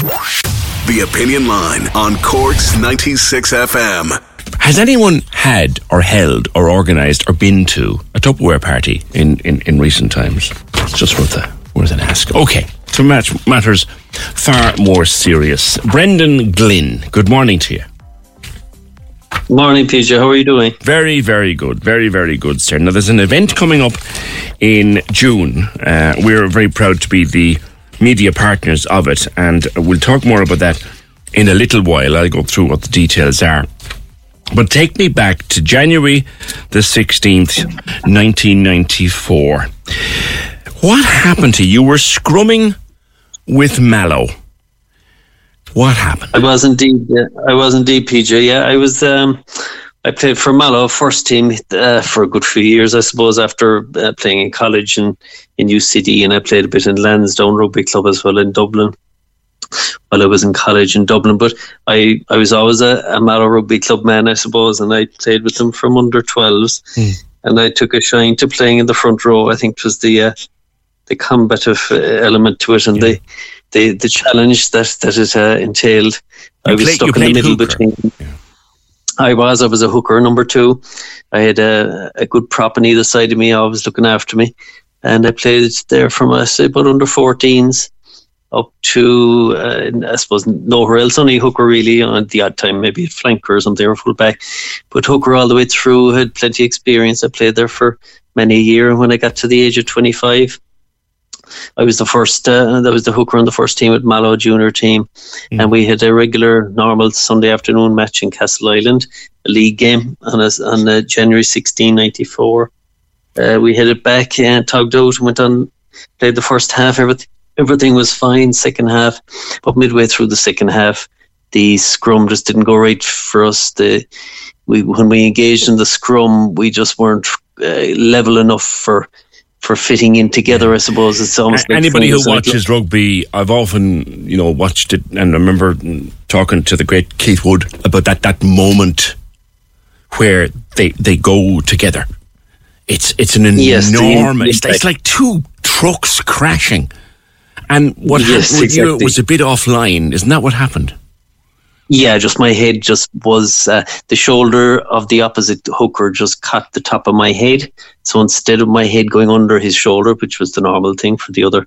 The Opinion Line on Cork's 96 FM. Has anyone had or held or organised or been to a Tupperware party in, in, in recent times? It's just worth a worth an ask. Okay, to match matters far more serious. Brendan Glynn, good morning to you. Morning, PJ. How are you doing? Very, very good. Very, very good, sir. Now, there's an event coming up in June. Uh, we're very proud to be the media partners of it, and we'll talk more about that in a little while. I'll go through what the details are. But take me back to January the 16th, 1994. What happened to you? You were scrumming with Mallow. What happened? I was indeed. I was indeed, PJ. Yeah, I was. Um, I played for Mallow first team uh, for a good few years, I suppose. After uh, playing in college and in UCD, and I played a bit in Lansdowne Rugby Club as well in Dublin. While I was in college in Dublin, but I, I was always a, a Mallow Rugby Club man, I suppose, and I played with them from under 12s. Mm. And I took a shine to playing in the front row. I think it was the uh, the combative uh, element to it and yeah. the the the challenge that that it uh, entailed. You I was play, stuck in the middle hooker. between. Yeah. I was. I was a hooker number two. I had a, a good prop on either side of me, always looking after me, and I played there from I say about under 14s up to uh, I suppose nowhere else. Only hooker really on the odd time, maybe flanker or something or fullback. but hooker all the way through. Had plenty of experience. I played there for many a year. When I got to the age of 25. I was the first, uh, that was the hooker on the first team at Mallow junior team. Mm. And we had a regular, normal Sunday afternoon match in Castleisland, a league game on, a, on a January 16, 94. Uh, we headed back and tugged out and went on, played the first half. Everything, everything was fine, second half. But midway through the second half, the scrum just didn't go right for us. The we When we engaged in the scrum, we just weren't uh, level enough for for fitting in together. I suppose it's almost like anybody who watches rugby. I've often, you know, watched it, and I remember talking to the great Keith Wood about that that moment where they they go together. It's it's an Yes, the- enormous. it's like two trucks crashing, and what Yes, happened with you exactly. was a bit offline. Isn't that what happened? Yeah, just my head just was uh, the shoulder of the opposite hooker just caught the top of my head. So instead of my head going under his shoulder, which was the normal thing for the other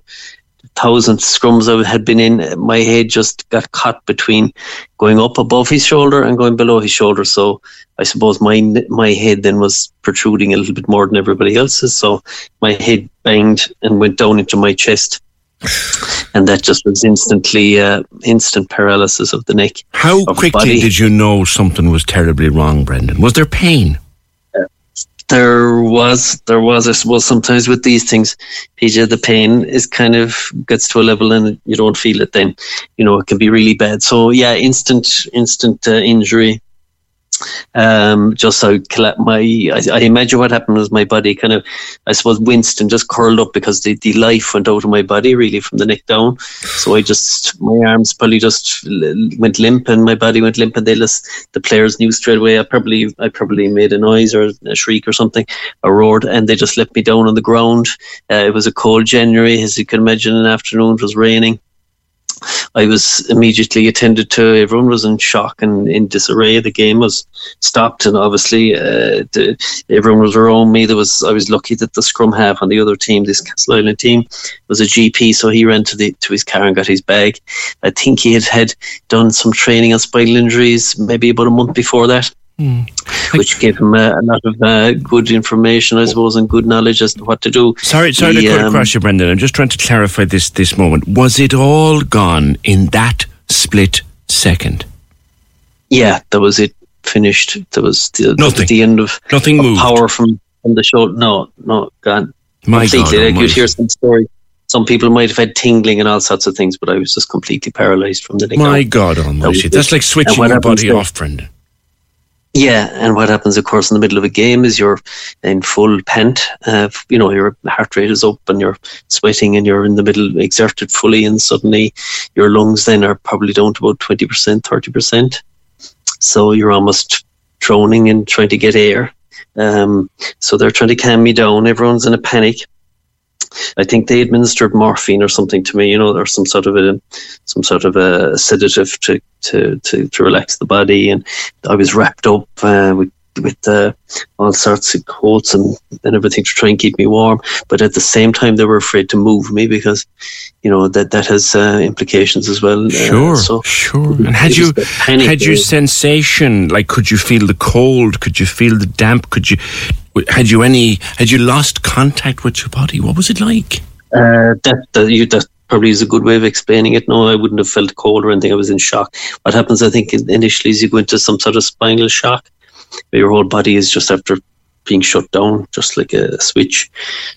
thousand scrums I had been in, my head just got caught between going up above his shoulder and going below his shoulder. So I suppose my my head then was protruding a little bit more than everybody else's. So my head banged and went down into my chest. And that just was instantly uh, instant paralysis of the neck. How quickly did you know something was terribly wrong, Brendan? Was there pain? There was, there was. I suppose sometimes with these things, PJ, the pain is kind of gets to a level and you don't feel it. Then, you know, it can be really bad. So yeah, instant, instant uh, injury. Um, just so my, I, I imagine what happened was my body kind of, I suppose, winced and just curled up because the, the life went out of my body really from the neck down. So I just, my arms probably just went limp and my body went limp and they just, the players knew straight away. I probably, I probably made a noise or a shriek or something, a roared, and they just let me down on the ground. Uh, it was a cold January, as you can imagine, an afternoon. It was raining. I was immediately attended to. Everyone was in shock and in disarray. The game was stopped, and obviously, uh, the, everyone was around me. There was I was lucky that the scrum half on the other team, this Castleisland team, was a GP, so he ran to the to his car and got his bag. I think he had had done some training on spinal injuries maybe about a month before that. Which gave him uh, a lot of uh, good information, I suppose, and good knowledge as to what to do. Sorry, sorry He, to cut um, across you, Brendan. I'm just trying to clarify this this moment. Was it all gone in that split second? Yeah, that was it. Finished. That was the, that was Nothing. the end of Nothing of moved. power from, from the show. No, no, gone. My God, completely. like you'd hear some story. Some people might have had tingling and all sorts of things, but I was just completely paralyzed from the neck My down. God Almighty! was That's it. like switching And your body off, Brendan. Yeah, and what happens, of course, in the middle of a game is you're in full pent. Uh, you know, your heart rate is up and you're sweating and you're in the middle, exerted fully, and suddenly your lungs then are probably down to about 20%, 30%. So you're almost droning and trying to get air. Um, so they're trying to calm me down. Everyone's in a panic. I think they administered morphine or something to me, you know, or some sort of a some sort of a sedative to to to, to relax the body, and I was wrapped up uh, with with uh, all sorts of coats and, and everything to try and keep me warm. But at the same time, they were afraid to move me because, you know, that that has uh, implications as well. Sure, uh, so sure. And had you had you sensation like could you feel the cold? Could you feel the damp? Could you had you any had you lost contact with your body? What was it like? Uh, that that, you, that probably is a good way of explaining it. No, I wouldn't have felt cold or anything. I was in shock. What happens, I think, initially is you go into some sort of spinal shock your whole body is just after being shut down, just like a switch.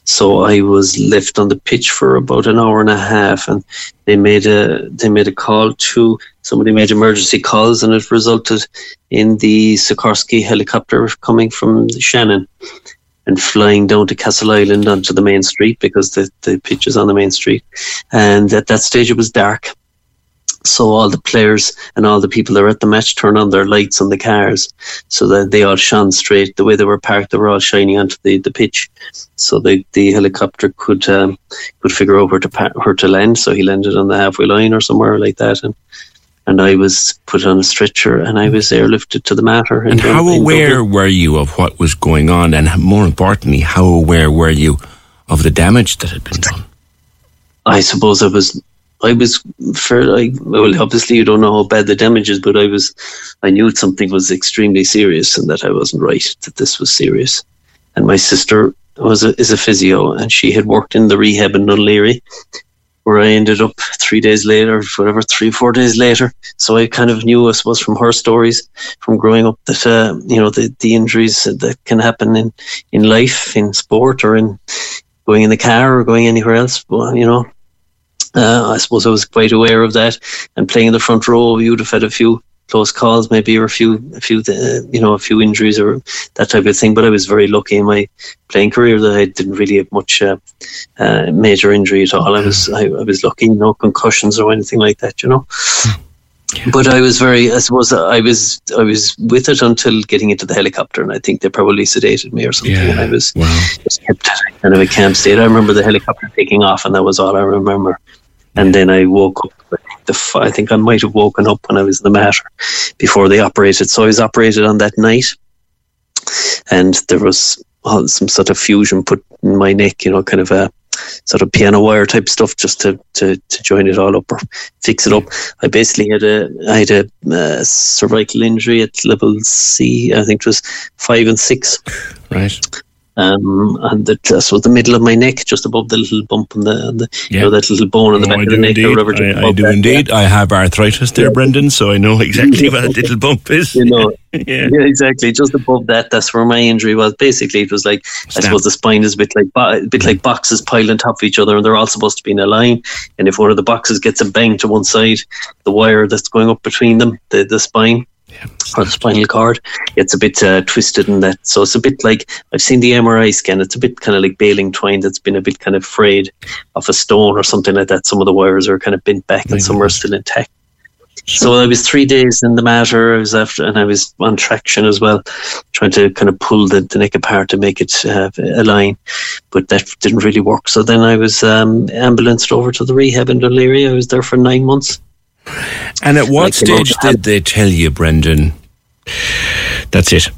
So I was left on the pitch for about an hour and a half, and they made a they made a call to somebody made emergency calls, and it resulted in the Sikorsky helicopter coming from Shannon and flying down to Castleisland onto the main street because the the pitch is on the main street, and at that stage it was dark so all the players and all the people that were at the match turned on their lights on the cars. So that they all shone straight. The way they were parked they were all shining onto the, the pitch. So the, the helicopter could um, could figure out where to where to land. So he landed on the halfway line or somewhere like that. And and I was put on a stretcher and I was airlifted to the Mater. And how aware were you of what was going on? And more importantly how aware were you of the damage that had been done? I suppose I was I was fairly well. Obviously, you don't know how bad the damage is, but I was, I knew something was extremely serious and that I wasn't right. That this was serious. And my sister was a, is a physio, and she had worked in the rehab in Laoghaire, where I ended up three days later, whatever, three four days later. So I kind of knew, I suppose, from her stories, from growing up, that uh, you know the the injuries that can happen in in life, in sport, or in going in the car or going anywhere else. Well, you know, uh, I suppose I was quite aware of that. And playing in the front row, you'd have had a few close calls, maybe, or a few, a few, uh, you know, a few injuries or that type of thing. But I was very lucky in my playing career that I didn't really have much uh, uh, major injury at all. I was, I, I, was lucky, no concussions or anything like that, you know. But I was very, I suppose, I was, I was with it until getting into the helicopter, and I think they probably sedated me or something. Yeah. And I was wow. just kept kind of a camp state. I remember the helicopter taking off, and that was all I remember. And then I woke up. The, I think I might have woken up when I was in the Mater before they operated. So I was operated on that night, and there was some sort of fusion put in my neck. You know, kind of a sort of piano wire type stuff just to, to, to join it all up or fix it up. I basically had a I had a uh, cervical injury at level C. I think it was five and six. Right um, and the, just was the middle of my neck, just above the little bump on the, the yeah. you know, that little bone on the oh, back of the neck. Or I, I do that, indeed. Yeah. I have arthritis there, yeah. Brendan, so I know exactly what a little bump is. You know, yeah. yeah. exactly. Just above that, that's where my injury was. Basically, it was like Snap. I suppose the spine is a bit like a bit like boxes piled on top of each other, and they're all supposed to be in a line. And if one of the boxes gets a bang to one side, the wire that's going up between them, the the spine or the spinal cord. It's a bit uh, twisted in that. So it's a bit like I've seen the MRI scan. It's a bit kind of like baling twine that's been a bit kind of frayed off a stone or something like that. Some of the wires are kind of bent back and some are still intact. So I was three days in the Mater. I was after, and I was on traction as well, trying to kind of pull the, the neck apart to make it uh, align, but that didn't really work. So then I was um, ambulanced over to the rehab in Laoghaire. I was there for nine months. And at what stage did they tell you, Brendan? That's it.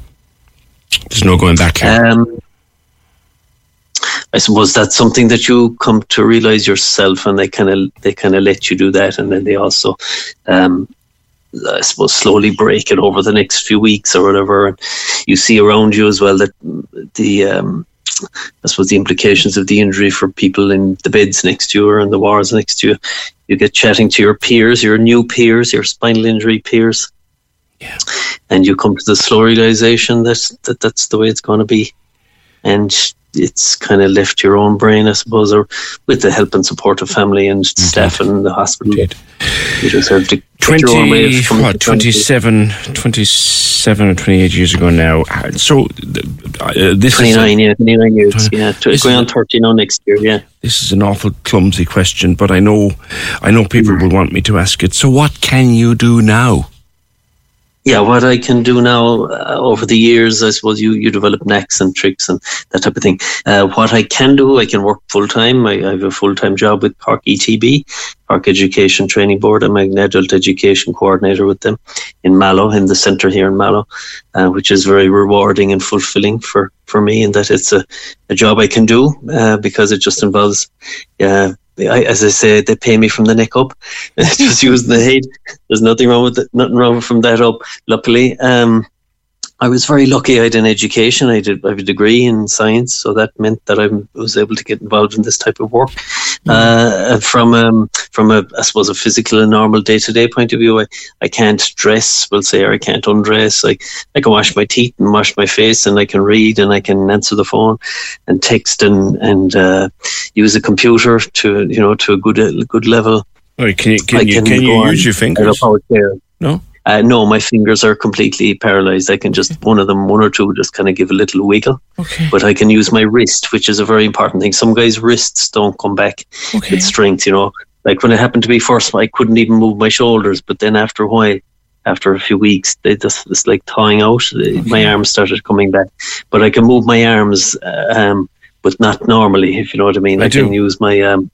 There's no going back here. Um, I suppose that's something that you come to realize yourself, and they kind of they kind of let you do that, and then they also, um, I suppose, slowly break it over the next few weeks or whatever. And you see around you as well that the um, I suppose the implications of the injury for people in the beds next to you or in the wards next to you. You get chatting to your peers, your new peers, your spinal injury peers. Yeah. And you come to the slow realization that, that that's the way it's going to be. And it's kind of left your own brain, I suppose, or with the help and support of family and Indeed. staff in the hospital. Indeed. You have to 20, what, 27, 27 or 28 years ago now. So uh, this 29, is yeah, 29 years, yeah. Going on 30 now next year, yeah. This is an awful clumsy question, but I know, I know people mm. will want me to ask it. So what can you do now? Yeah, what I can do now uh, over the years, I suppose you, you develop knacks and tricks and that type of thing. Uh, what I can do, I can work full time. I, I, have a full time job with Cork ETB, Cork Education Training Board. I'm an adult education coordinator with them in Mallow, in the centre here in Mallow, uh, which is very rewarding and fulfilling for, for me, in that it's a, a job I can do uh, because it just involves uh, I, as I say, they pay me from the neck up. Just using the head. There's nothing wrong with it. Nothing wrong from that up. Luckily, um, I was very lucky. I had an education. I did. I have a degree in science, so that meant that I was able to get involved in this type of work. Mm. Uh, from um, from a, I suppose, a physical and normal day to day point of view, I, I can't dress. We'll say, or I can't undress. I I can wash my teeth and wash my face, and I can read, and I can answer the phone, and text, and and uh, use a computer to you know to a good a good level. Oh, can you can, you, can, can you use your fingers? No. Uh, no, my fingers are completely paralyzed. I can just one of them, one or two, just kind of give a little wiggle. Okay. But I can use my wrist, which is a very important thing. Some guys' wrists don't come back okay. with strength. You know, like when it happened to me first, I couldn't even move my shoulders. But then after a while, after a few weeks, they just it's like thawing out. Okay. My arms started coming back, but I can move my arms, uh, um, but not normally. If you know what I mean, I, I can use my um,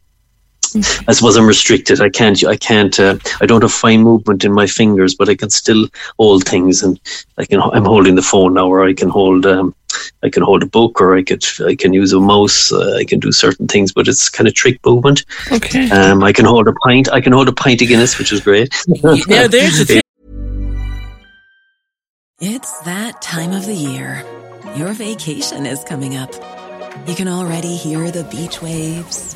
I suppose I'm restricted. I can't. I can't. Uh, I don't have fine movement in my fingers, but I can still hold things, and I can. I'm holding the phone now, or I can hold. Um, I can hold a book, or I could. I can use a mouse. Uh, I can do certain things, but it's kind of trick movement. Okay. Um, I can hold a pint. I can hold a pint of Guinness, which is great. yeah, there's the thing. It's that time of the year. Your vacation is coming up. You can already hear the beach waves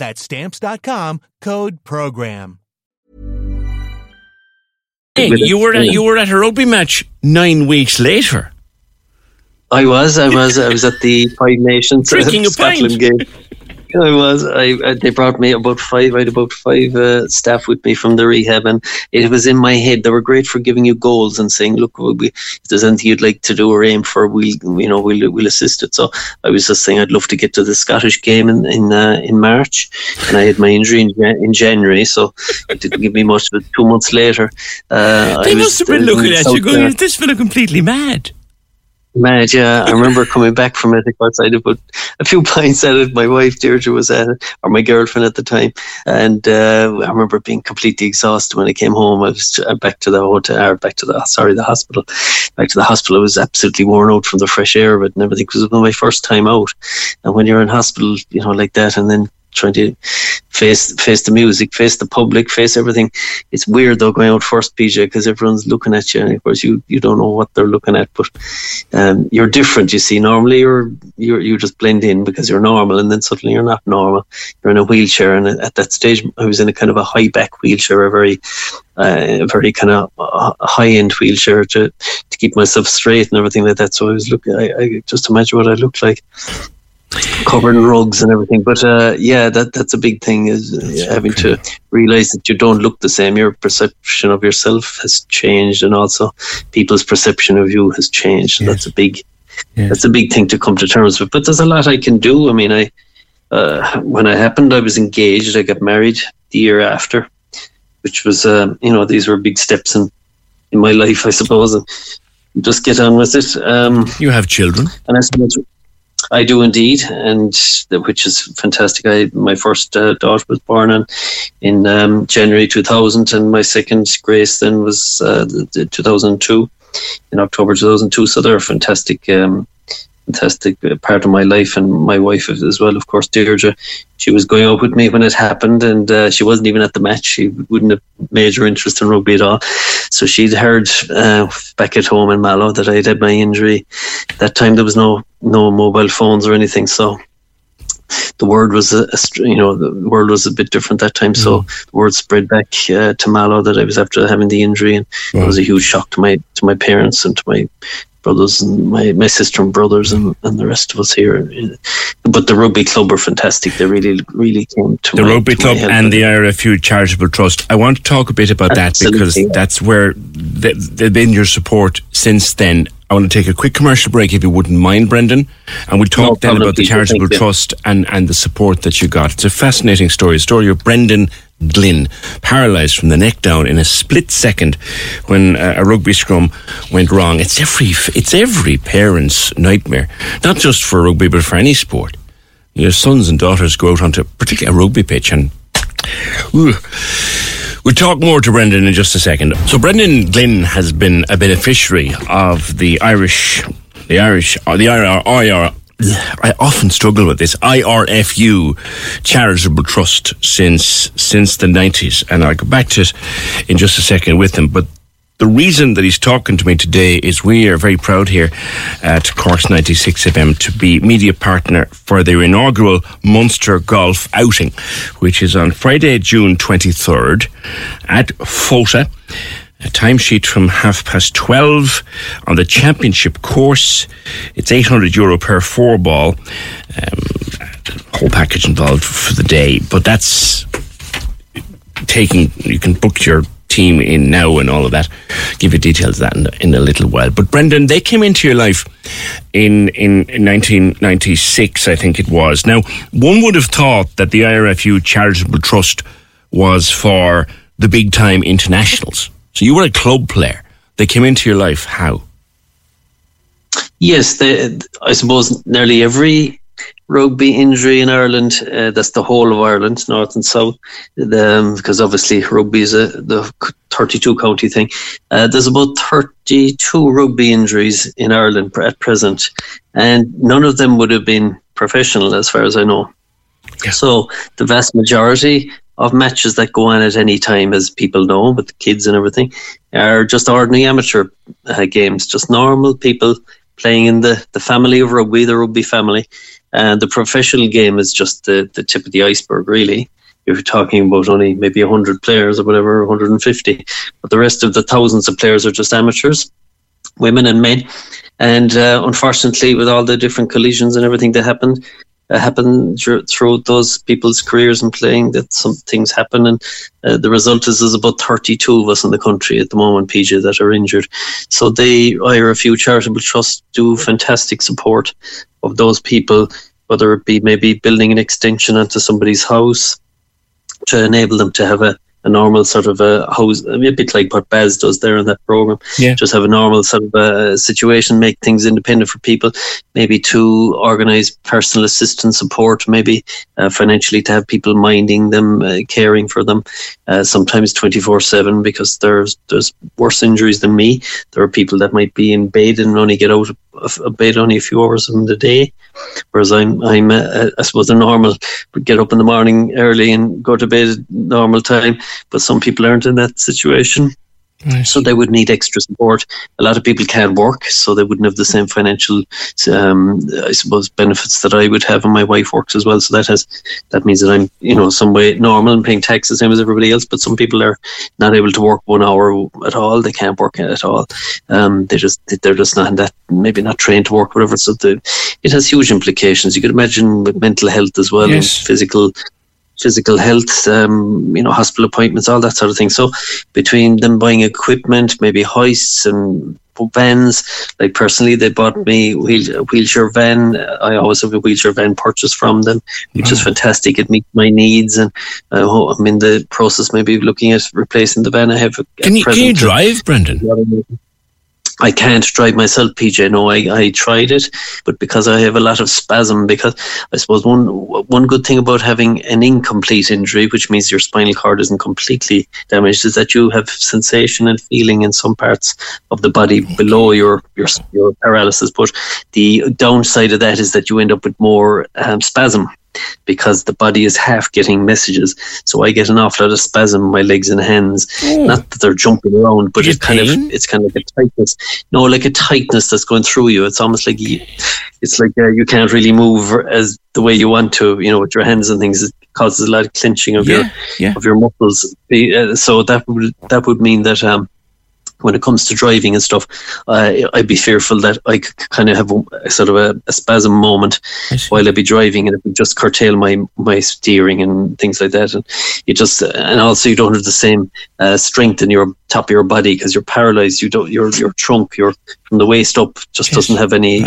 That's stamps.com code program. Hey, you were at, you were at a rugby match nine weeks later. I was, I was, I was at the Five Nations Drinking a Scotland game. I was. I, I they brought me about five. I had about five uh, staff with me from the rehab, and it was in my head. They were great for giving you goals and saying, "Look, we, if there's anything you'd like to do or aim for, we, you know, we'll we'll assist it." So I was just saying, I'd love to get to the Scottish game in in uh, in March, and I had my injury in, in January, so it didn't give me much. But two months later, uh, They I must was, have been looking at you going, "Is this fella completely mad?" Mad, yeah. I remember coming back from it. Of course, I'd put a few pints at it. My wife, Deirdre, was at it, or my girlfriend at the time. And uh, I remember being completely exhausted when I came home. I was uh, back to the hotel, back to the, sorry, the hospital. Back to the hospital. I was absolutely worn out from the fresh air it and everything because it was my first time out. And when you're in hospital, you know, like that, and then trying to face face the music, face the public, face everything. It's weird though going out first, PJ, because everyone's looking at you, and of course you you don't know what they're looking at, but um, you're different. You see, normally you're you you just blend in because you're normal, and then suddenly you're not normal. You're in a wheelchair, and at that stage, I was in a kind of a high back wheelchair, a very uh, very kind of uh, high end wheelchair to to keep myself straight and everything like that. So I was looking, I, I just imagine what I looked like covered in rugs and everything. But uh, yeah, that that's a big thing is uh, having to realize that you don't look the same. Your perception of yourself has changed, and also people's perception of you has changed. Yes. That's a big yes. that's a big thing to come to terms with. But there's a lot I can do. I mean, I uh, when it happened, I was engaged. I got married the year after, which was um, you know these were big steps in in my life, I suppose. And just get on with it. Um, you have children, and I suppose I do indeed, and which is fantastic. I my first uh, daughter was born in in um, January 2000, and my second Grace then was uh, the, the 2002 in October 2002. So they're fantastic um, fantastic uh, part of my life and my wife as well. Of course, Deirdre, she was going out with me when it happened, and uh, she wasn't even at the match. She wouldn't have major interest in rugby at all. So she'd heard uh, back at home in Mallow that I'd had my injury. That time there was no no mobile phones or anything, so the word was a, a, you know the world was a bit different that time. Mm. So the word spread back uh, to Mallow that I was after having the injury, and wow. it was a huge shock to my to my parents and to my brothers and my, my sister and brothers and, and the rest of us here. But the rugby club were fantastic. They really, really came to the my, rugby club and the IRFU Charitable Trust. I want to talk a bit about Absolutely. that because that's where they, they've been your support since then. I want to take a quick commercial break if you wouldn't mind, Brendan. And we'll talk no then about the Charitable Trust and, and the support that you got. It's a fascinating story, a story of Brendan Glynn, paralysed from the neck down in a split second when uh, a rugby scrum went wrong. It's every it's every parent's nightmare, not just for rugby but for any sport. Your sons and daughters go out onto particularly a rugby pitch and. We'll talk more to Brendan in just a second. So Brendan Glynn has been a beneficiary of the Irish, the Irish, the IR, I often struggle with this IRFU charitable trust since since the nineties, and I'll go back to it in just a second with him. But the reason that he's talking to me today is we are very proud here at Cork's 96 FM to be media partner for their inaugural Munster Golf outing, which is on Friday, June 23rd at Fota a timesheet from half past 12 on the championship course. It's 800 euro per four ball. Um, whole package involved for the day, but that's taking, you can book your team in now and all of that. Give you details of that in, in, a little while. But Brendan, they came into your life in, in, in 1996, I think it was. Now, one would have thought that the IRFU Charitable Trust was for the big time internationals. So you were a club player. They came into your life. How? Yes, they, I suppose nearly every rugby injury in Ireland, uh, that's the whole of Ireland, north and south, um, because obviously rugby is a, the 32 county thing. Uh, there's about 32 rugby injuries in Ireland at present, and none of them would have been professional, as far as I know. Yeah. So the vast majority of matches that go on at any time, as people know, with the kids and everything, are just ordinary amateur uh, games, just normal people playing in the, the family of rugby, the rugby family. And the professional game is just the, the tip of the iceberg, really. If You're talking about only maybe 100 players or whatever, 150. But the rest of the thousands of players are just amateurs, women and men. And uh, unfortunately, with all the different collisions and everything that happened, uh, happen throughout those people's careers and playing that some things happen. And uh, the result is there's about 32 of us in the country at the moment PJ that are injured. So they IRFU charitable trust do fantastic support of those people whether it be maybe building an extension onto somebody's house to enable them to have a a normal sort of a house, a bit like what Baz does there in that program. Yeah. Just have a normal sort of a situation, make things independent for people, maybe to organise personal assistance support, maybe uh, financially to have people minding them, uh, caring for them, uh, sometimes 24 7 because there's, there's worse injuries than me. There are people that might be in bed and only get out of bed only a few hours in the day Whereas I'm, I'm, uh, I suppose, a normal, get up in the morning early and go to bed at normal time. But some people aren't in that situation. So they would need extra support. A lot of people can't work, so they wouldn't have the same financial, um, I suppose, benefits that I would have. And my wife works as well, so that has that means that I'm, you know, some way normal and paying tax the same as everybody else. But some people are not able to work one hour at all. They can't work at all. Um, they just they're just not that maybe not trained to work, whatever. So the, it has huge implications. You could imagine with mental health as well, Yes. and physical physical health, um, you know, hospital appointments, all that sort of thing. So between them buying equipment, maybe hoists and vans, like personally, they bought me wheel, a wheelchair van. I always have a wheelchair van purchased from them, which is fantastic. It meets my needs, and uh, I'm in the process maybe looking at replacing the van I have. Can you, can you drive, Brendan? I can't drive myself, PJ. No, I, I tried it, but because I have a lot of spasm, because I suppose one one good thing about having an incomplete injury, which means your spinal cord isn't completely damaged, is that you have sensation and feeling in some parts of the body below your your, your paralysis. But the downside of that is that you end up with more um, spasm because the body is half getting messages. So I get an awful lot of spasm in my legs and hands. Not that they're jumping around, but it's kind pain? of it's kind of like a tightness. No, like a tightness that's going through you. It's almost like you, it's like uh, you can't really move as the way you want to. You know, with your hands and things, it causes a lot of clenching of your Yeah, yeah. of your muscles. Uh, So that would that would mean that um, when it comes to driving and stuff, uh, I'd be fearful that I could kind of have a, a sort of a, a spasm moment while I'd be driving, and it would just curtail my my steering and things like that. And you just and also you don't have the same uh, strength in your top of your body because you're paralyzed. You don't your your trunk, your from the waist up, just Yes. doesn't have any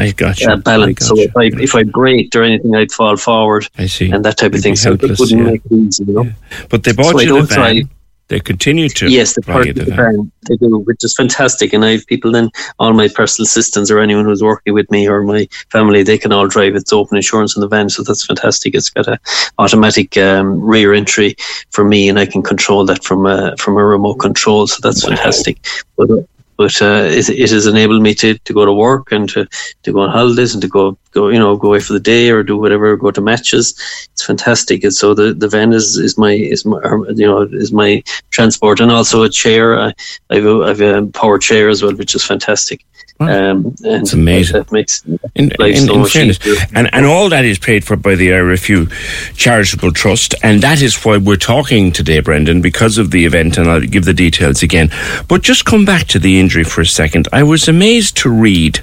uh, balance. So if I if I braked or anything, I'd fall forward I see. and that type of You'd thing. be So it wouldn't yeah. make it easy, you know. But they bought So you the van. They continue to Yes, the buy part of the the van. van they do, which is fantastic. And I have people then, all my personal assistants or anyone who's working with me or my family, they can all drive. It's open insurance in the van, so that's fantastic. It's got a automatic um, rear entry for me, and I can control that from a from a remote control. So that's fantastic. But uh, but uh, it, it has enabled me to, to go to work and to, to go on holidays and to go go you know go away for the day or do whatever, go to matches. It's fantastic. And so the, the van is, is my is my you know is my transport and also a chair. I, I have a, I have a power chair as well, which is fantastic. Um, and It's amazing. That makes In, in, so in much fairness. And, and all that is paid for by the RFU Charitable Trust. And that is why we're talking today, Brendan, because of the event. And I'll give the details again. But just come back to the injury for a second. I was amazed to read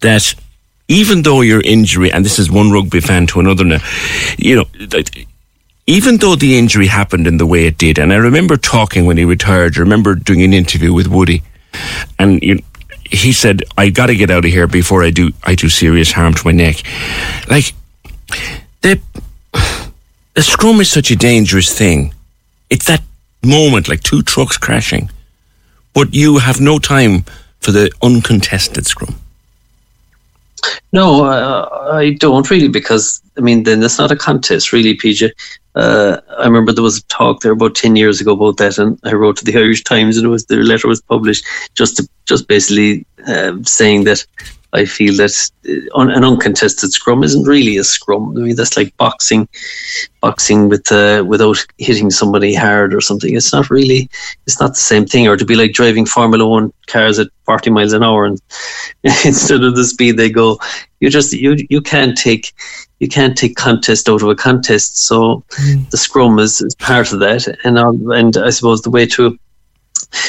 that even though your injury, and this is one rugby fan to another now, you know, that even though the injury happened in the way it did, and I remember talking when he retired, I remember doing an interview with Woody, and you, he said, "I got to get out of here before I do I do serious harm to my neck." Like the the scrum is such a dangerous thing. It's that moment, like two trucks crashing, but you have no time for the uncontested scrum. No, uh, I don't really because I mean then it's not a contest really, PJ. Uh, I remember there was a talk there about ten years ago about that, and I wrote to the Irish Times, and it was the letter was published just to, just basically um, saying that I feel that uh, un, an uncontested scrum isn't really a scrum. I mean that's like boxing, boxing with uh, without hitting somebody hard or something. It's not really, it's not the same thing. Or to be like driving Formula One cars at forty miles an hour and instead of the speed they go. You just you you can't take you can't take contest out of a contest. So the scrum is, is part of that, and um, and I suppose the way to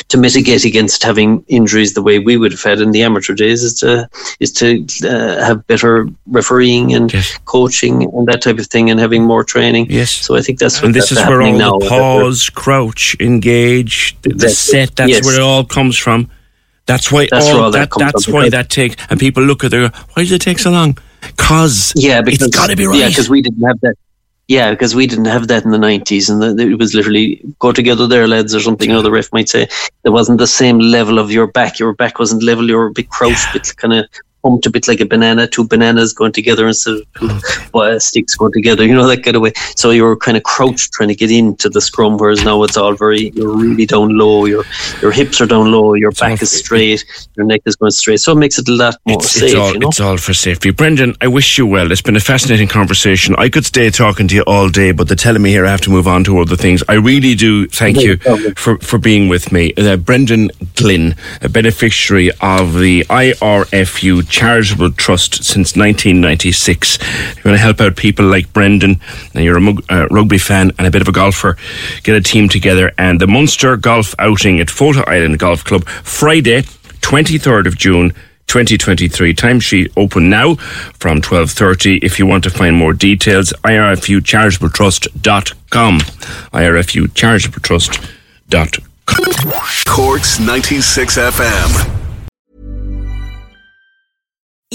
to mitigate against having injuries the way we would have had in the amateur days is to is to uh, have better refereeing and Yes. coaching and that type of thing, and having more training. Yes. So I think that's what and this is where all now. the pause, crouch, engage, the, the set. That's Yes. where it all comes from. That's why That's all, all that that, that's why that takes. And people look at their why does it take so long? Cause Yeah, because it's got to be right. Yeah, because we didn't have that. Yeah, because we didn't have that in the nineties, and the, it was literally go together there, lads, or something. You know, the ref might say there wasn't the same level of your back. Your back wasn't level. You were a bit crouched, bit kind of humped a bit like a banana, two bananas going together instead of two uh, sticks going together, you know, that kind of way. So you're kind of crouched trying to get into the scrum, whereas now it's all very, you're really down low, your your hips are down low, your It's back is straight, your neck is going straight. So it makes it a lot more It's, safe, it's all you know. it's all for safety. Brendan, I wish you well. It's been a fascinating conversation. I could stay talking to you all day, but they're telling me here I have to move on to other things. I really do thank you for, for being with me. Uh, Brendan Glynn, a beneficiary of the IRFU Charitable Trust since 1996. You want to help out people like Brendan, and you're a uh, rugby fan and a bit of a golfer, get a team together. And the Munster Golf Outing at Fota Island Golf Club, Friday, 23rd of June. 2023 timesheet open now from 12.30 if you want to find more details irfucharitabletrust.com irfucharitabletrust.com Cork's 96 FM.